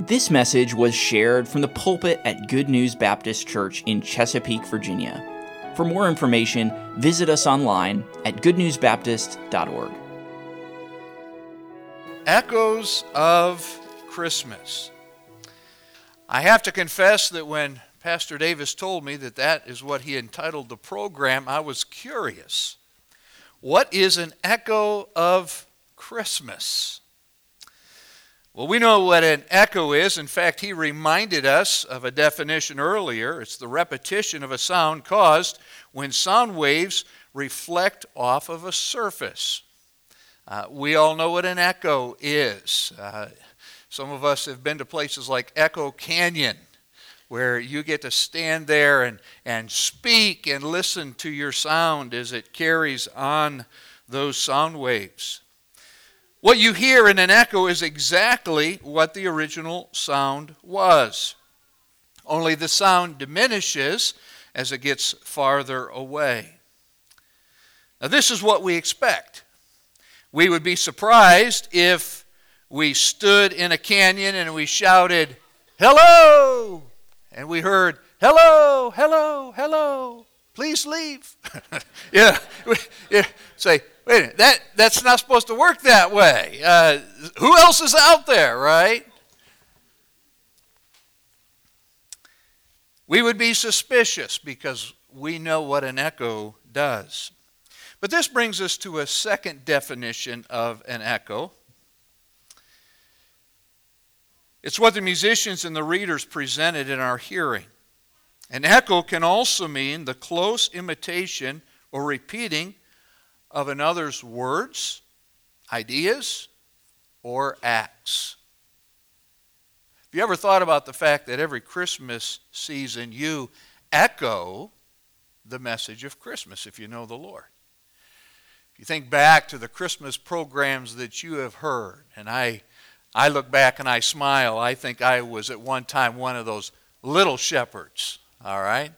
This message was shared from the pulpit at Good News Baptist Church in Chesapeake, Virginia. For more information, visit us online at goodnewsbaptist.org. Echoes of Christmas. I have to confess that when Pastor Davis told me that that is what he entitled the program, I was curious. What is an echo of Christmas? Well, we know what an echo is. In fact, he reminded us of a definition earlier. It's the repetition of a sound caused when sound waves reflect off of a surface. Uh, we all know what an echo is. Uh, some of us have been to places like Echo Canyon, where you get to stand there and, and speak and listen to your sound as it carries on those sound waves. What you hear in an echo is exactly what the original sound was. Only the sound diminishes as it gets farther away. Now, this is what we expect. We would be surprised if we stood in a canyon and we shouted, Hello! And we heard, Hello, hello, hello, please leave. yeah, yeah, say, Wait a minute, that, that's not supposed to work that way. Uh, who else is out there, right? We would be suspicious because we know what an echo does. But this brings us to a second definition of an echo. It's what the musicians and the readers presented in our hearing. An echo can also mean the close imitation or repeating of another's words, ideas, or acts. Have you ever thought about the fact that every Christmas season you echo the message of Christmas if you know the Lord? If you think back to the Christmas programs that you have heard, and I, I look back and I smile, I think I was at one time one of those little shepherds, all right?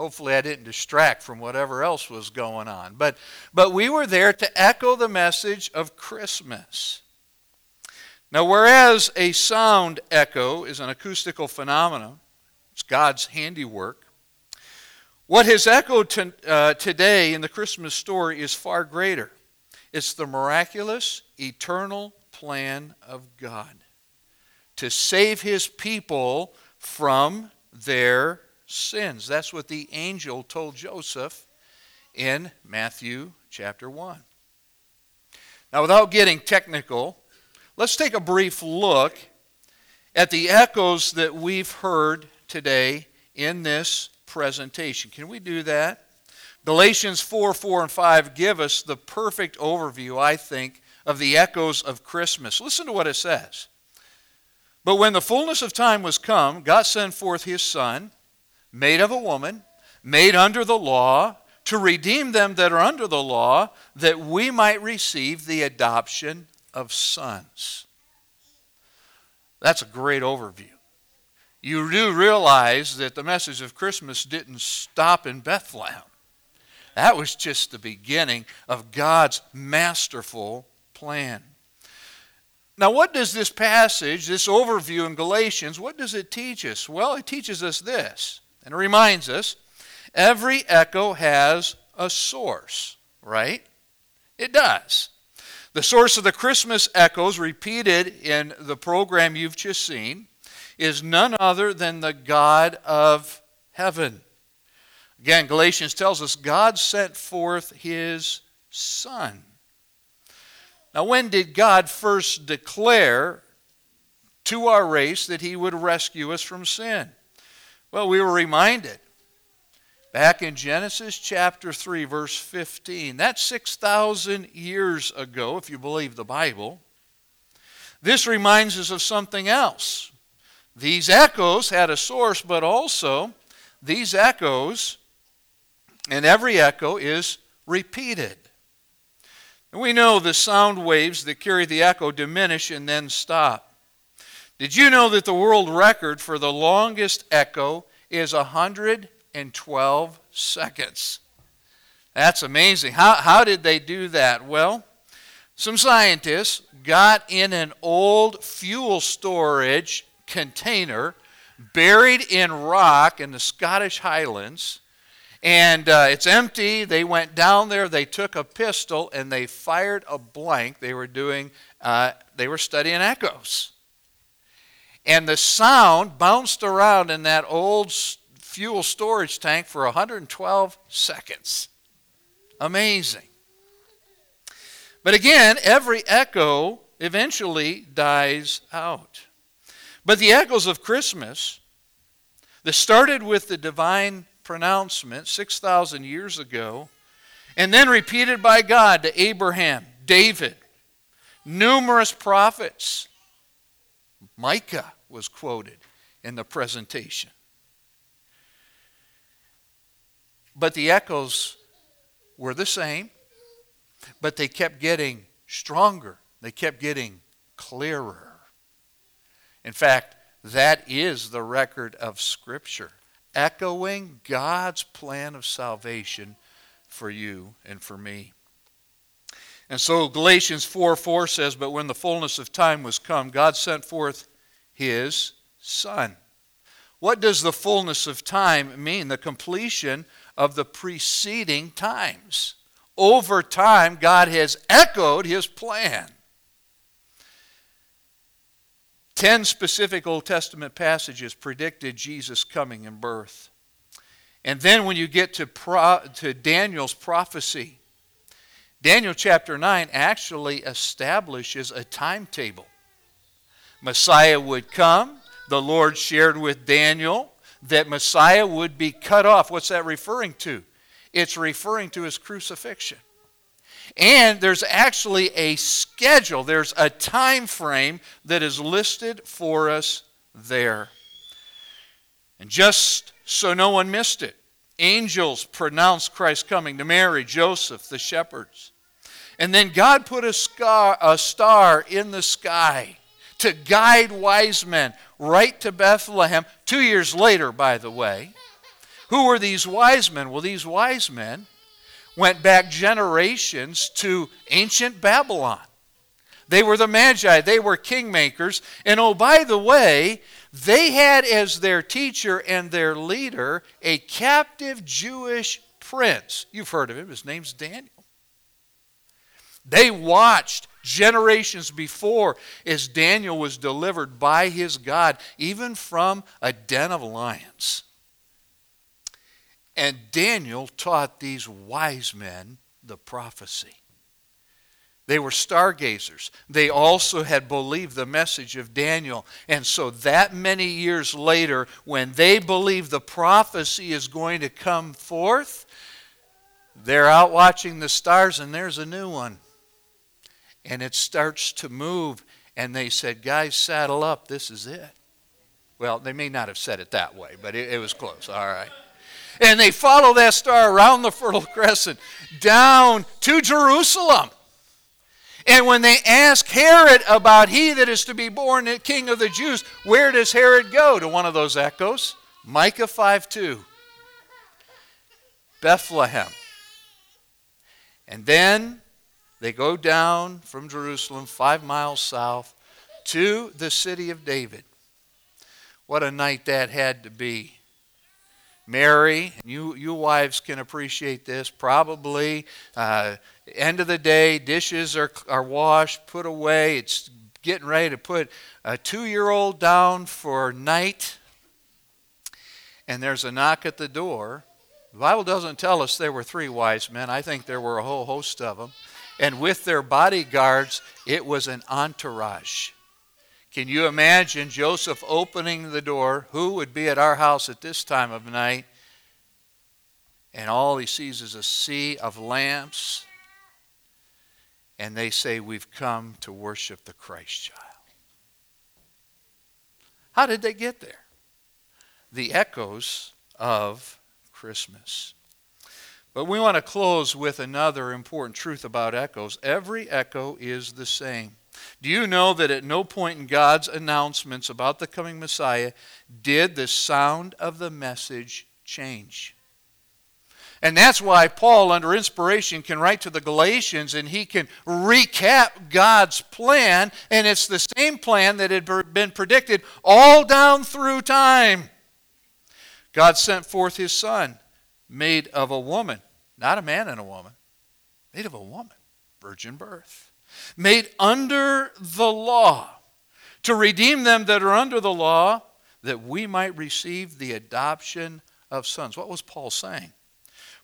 Hopefully, I didn't distract from whatever else was going on. But, but we were there to echo the message of Christmas. Now, whereas a sound echo is an acoustical phenomenon, it's God's handiwork, what has echoed to, uh, today in the Christmas story is far greater. It's the miraculous, eternal plan of God to save his people from their sins. That's what the angel told Joseph in Matthew chapter 1. Now, without getting technical, let's take a brief look at the echoes that we've heard today in this presentation. Can we do that? Galatians 4 4 and 5 give us the perfect overview, I think, of the echoes of Christmas. Listen to what it says. But when the fullness of time was come, God sent forth his Son made of a woman, made under the law, to redeem them that are under the law, that we might receive the adoption of sons. That's a great overview. You do realize that the message of Christmas didn't stop in Bethlehem. That was just the beginning of God's masterful plan. Now, what does this passage, this overview in Galatians, what does it teach us? Well, it teaches us this and it reminds us every echo has a source, right? It does. The source of the Christmas echoes repeated in the program you've just seen is none other than the God of heaven. Again, Galatians tells us God sent forth his Son. Now, when did God first declare to our race that he would rescue us from sin? Well, we were reminded back in Genesis chapter 3, verse 15. That's 6,000 years ago, if you believe the Bible. This reminds us of something else. These echoes had a source, but also these echoes, and every echo is repeated. And we know the sound waves that carry the echo diminish and then stop. Did you know that the world record for the longest echo is 112 seconds? That's amazing. How, how did they do that? Well, some scientists got in an old fuel storage container buried in rock in the Scottish Highlands. And uh, it's empty. They went down there, they took a pistol, and they fired a blank. They were doing, uh, they were studying echoes. And the sound bounced around in that old fuel storage tank for 112 seconds. Amazing. But again, every echo eventually dies out. But the echoes of Christmas that started with the divine pronouncement 6,000 years ago and then repeated by God to Abraham, David, numerous prophets. Micah was quoted in the presentation. But the echoes were the same, but they kept getting stronger. They kept getting clearer. In fact, that is the record of Scripture, echoing God's plan of salvation for you and for me. And so Galatians 4 4 says, But when the fullness of time was come, God sent forth his Son. What does the fullness of time mean? The completion of the preceding times. Over time, God has echoed his plan. Ten specific Old Testament passages predicted Jesus' coming and birth. And then when you get to, pro, to Daniel's prophecy, Daniel chapter 9 actually establishes a timetable. Messiah would come. The Lord shared with Daniel that Messiah would be cut off. What's that referring to? It's referring to his crucifixion. And there's actually a schedule, there's a time frame that is listed for us there. And just so no one missed it, angels pronounced Christ's coming to Mary, Joseph, the shepherds. And then God put a, scar, a star in the sky to guide wise men right to Bethlehem, two years later, by the way. Who were these wise men? Well, these wise men went back generations to ancient Babylon. They were the Magi, they were kingmakers. And oh, by the way, they had as their teacher and their leader a captive Jewish prince. You've heard of him, his name's Daniel. They watched generations before as Daniel was delivered by his God, even from a den of lions. And Daniel taught these wise men the prophecy. They were stargazers. They also had believed the message of Daniel. And so, that many years later, when they believe the prophecy is going to come forth, they're out watching the stars, and there's a new one and it starts to move. And they said, Guys, saddle up. This is it. Well, they may not have said it that way, but it, it was close. All right. And they follow that star around the Fertile Crescent down to Jerusalem. And when they ask Herod about he that is to be born king of the Jews, where does Herod go? To one of those echoes? Micah 5 2. Bethlehem. And then they go down from Jerusalem, five miles south, to the city of David. What a night that had to be. Mary, you, you wives can appreciate this. Probably, uh, end of the day, dishes are, are washed, put away. It's getting ready to put a two year old down for night. And there's a knock at the door. The Bible doesn't tell us there were three wise men. I think there were a whole host of them and with their bodyguards, it was an entourage. Can you imagine Joseph opening the door? Who would be at our house at this time of night? And all he sees is a sea of lamps. And they say, We've come to worship the Christ child. How did they get there? The echoes of Christmas. But we want to close with another important truth about echoes. Every echo is the same. Do you know that at no point in God's announcements about the coming Messiah did the sound of the message change? And that's why Paul, under inspiration, can write to the Galatians and he can recap God's plan. And it's the same plan that had been predicted all down through time. God sent forth his Son, made of a woman, not a man and a woman, made of a woman, virgin birth, made under the law, to redeem them that are under the law, that we might receive the adoption of sons. What was Paul saying?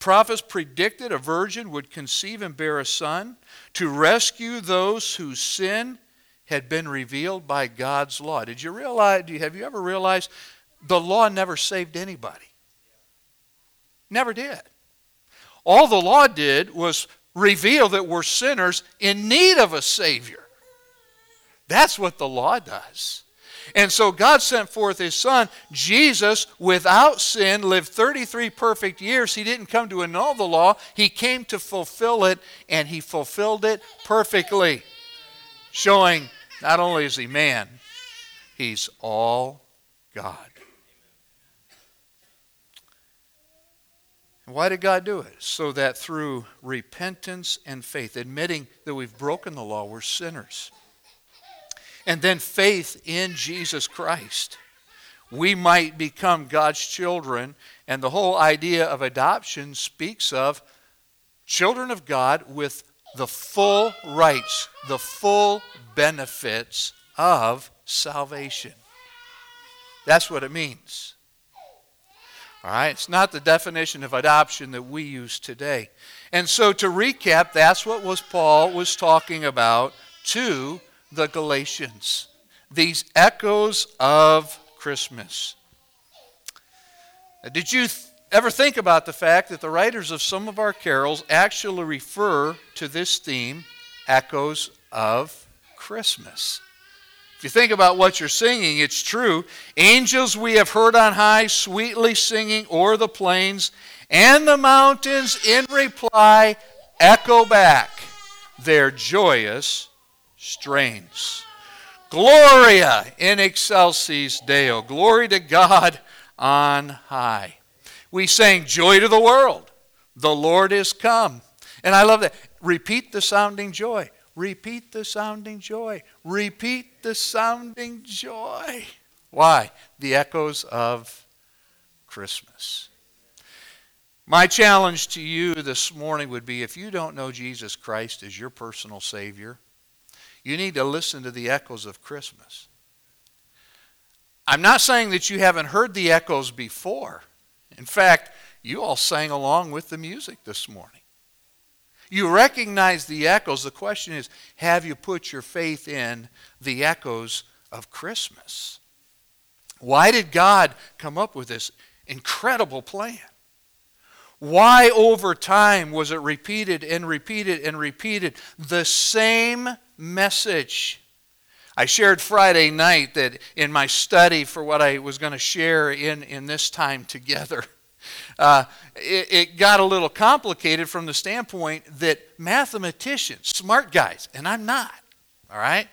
Prophets predicted a virgin would conceive and bear a son to rescue those whose sin had been revealed by God's law. Did you realize, have you ever realized the law never saved anybody? Never did. All the law did was reveal that we're sinners in need of a Savior. That's what the law does. And so God sent forth his son. Jesus, without sin, lived 33 perfect years. He didn't come to annul the law, he came to fulfill it, and he fulfilled it perfectly. Showing not only is he man, he's all God. Why did God do it? So that through repentance and faith, admitting that we've broken the law, we're sinners and then faith in Jesus Christ, we might become God's children. And the whole idea of adoption speaks of children of God with the full rights, the full benefits of salvation. That's what it means. All right? It's not the definition of adoption that we use today. And so to recap, that's what was Paul was talking about to the Galatians. These echoes of Christmas. Did you th- ever think about the fact that the writers of some of our carols actually refer to this theme, echoes of Christmas? If you think about what you're singing, it's true. Angels we have heard on high, sweetly singing o'er the plains, and the mountains in reply echo back their joyous strains. Gloria in excelsis Deo. Glory to God on high. We sang Joy to the world. The Lord is come. And I love that. Repeat the sounding joy. Repeat the sounding joy. Repeat the sounding joy. Why? The echoes of Christmas. My challenge to you this morning would be if you don't know Jesus Christ as your personal Savior, you need to listen to the echoes of Christmas. I'm not saying that you haven't heard the echoes before. In fact, you all sang along with the music this morning. You recognize the echoes. The question is have you put your faith in the echoes of Christmas? Why did God come up with this incredible plan? Why over time was it repeated and repeated and repeated? The same message. I shared Friday night that in my study for what I was going to share in, in this time together, uh, it, it got a little complicated from the standpoint that mathematicians, smart guys, and I'm not, all right?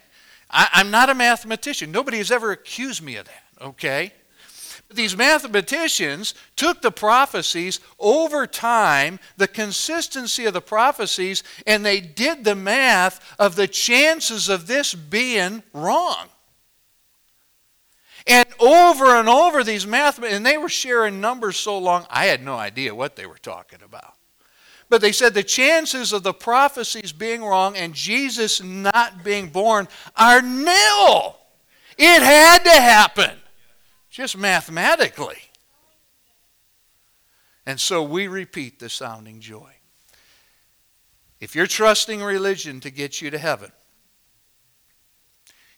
I, I'm not a mathematician. Nobody has ever accused me of that, okay? These mathematicians took the prophecies over time, the consistency of the prophecies, and they did the math of the chances of this being wrong. And over and over, these math, and they were sharing numbers so long, I had no idea what they were talking about. But they said the chances of the prophecies being wrong and Jesus not being born are nil. It had to happen just mathematically. And so we repeat the sounding joy. If you're trusting religion to get you to heaven,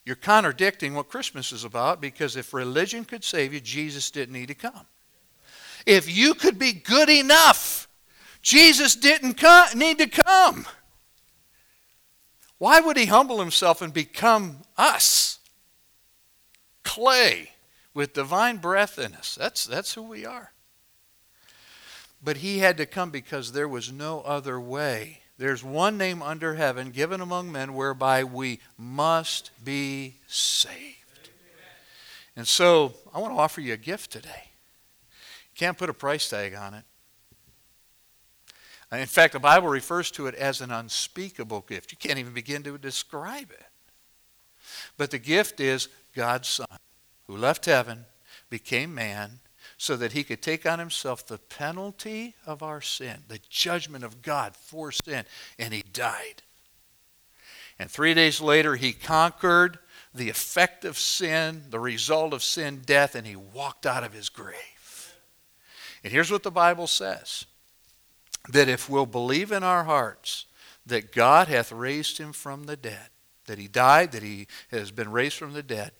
you're contradicting what Christmas is about because if religion could save you, Jesus didn't need to come. If you could be good enough, Jesus didn't come, need to come. Why would he humble himself and become us? Clay with divine breath in us. That's, that's who we are. But he had to come because there was no other way. There's one name under heaven given among men whereby we must be saved. And so I want to offer you a gift today. You can't put a price tag on it. In fact, the Bible refers to it as an unspeakable gift. You can't even begin to describe it. But the gift is God's Son, who left heaven, became man, so that he could take on himself the penalty of our sin, the judgment of God for sin, and he died. And three days later, he conquered the effect of sin, the result of sin, death, and he walked out of his grave. And here's what the Bible says that if we'll believe in our hearts that God hath raised him from the dead, that he died, that he has been raised from the dead,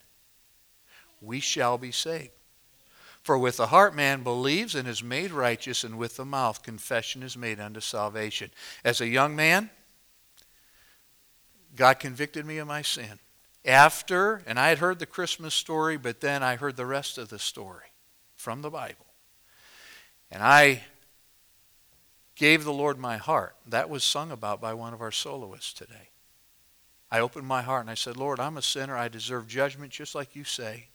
we shall be saved. For with the heart man believes and is made righteous, and with the mouth confession is made unto salvation. As a young man, God convicted me of my sin. After, and I had heard the Christmas story, but then I heard the rest of the story from the Bible. And I gave the Lord my heart. That was sung about by one of our soloists today. I opened my heart and I said, Lord, I'm a sinner. I deserve judgment just like you say.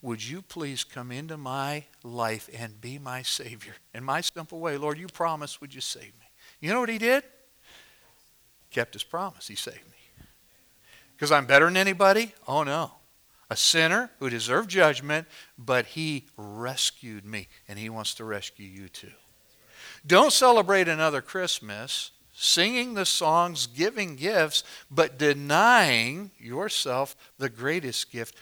Would you please come into my life and be my Savior? In my simple way, Lord, you promised, would you save me? You know what he did? Kept his promise. He saved me. Because I'm better than anybody? Oh, no. A sinner who deserved judgment, but he rescued me, and he wants to rescue you too. Don't celebrate another Christmas singing the songs, giving gifts, but denying yourself the greatest gift.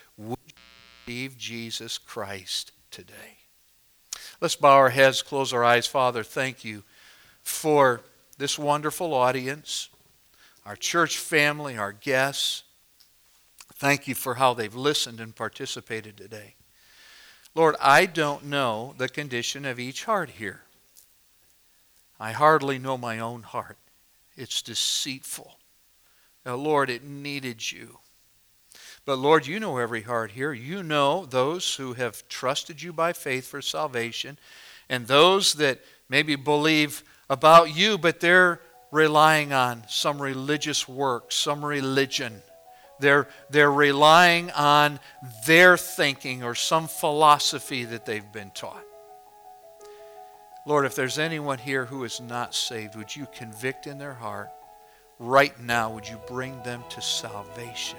Receive Jesus Christ today? Let's bow our heads, close our eyes. Father, thank you for this wonderful audience, our church family, our guests. Thank you for how they've listened and participated today. Lord, I don't know the condition of each heart here. I hardly know my own heart. It's deceitful. Now, Lord, it needed you. But Lord, you know every heart here. You know those who have trusted you by faith for salvation, and those that maybe believe about you, but they're relying on some religious work, some religion. They're, they're relying on their thinking or some philosophy that they've been taught. Lord, if there's anyone here who is not saved, would you convict in their heart? Right now, would you bring them to salvation?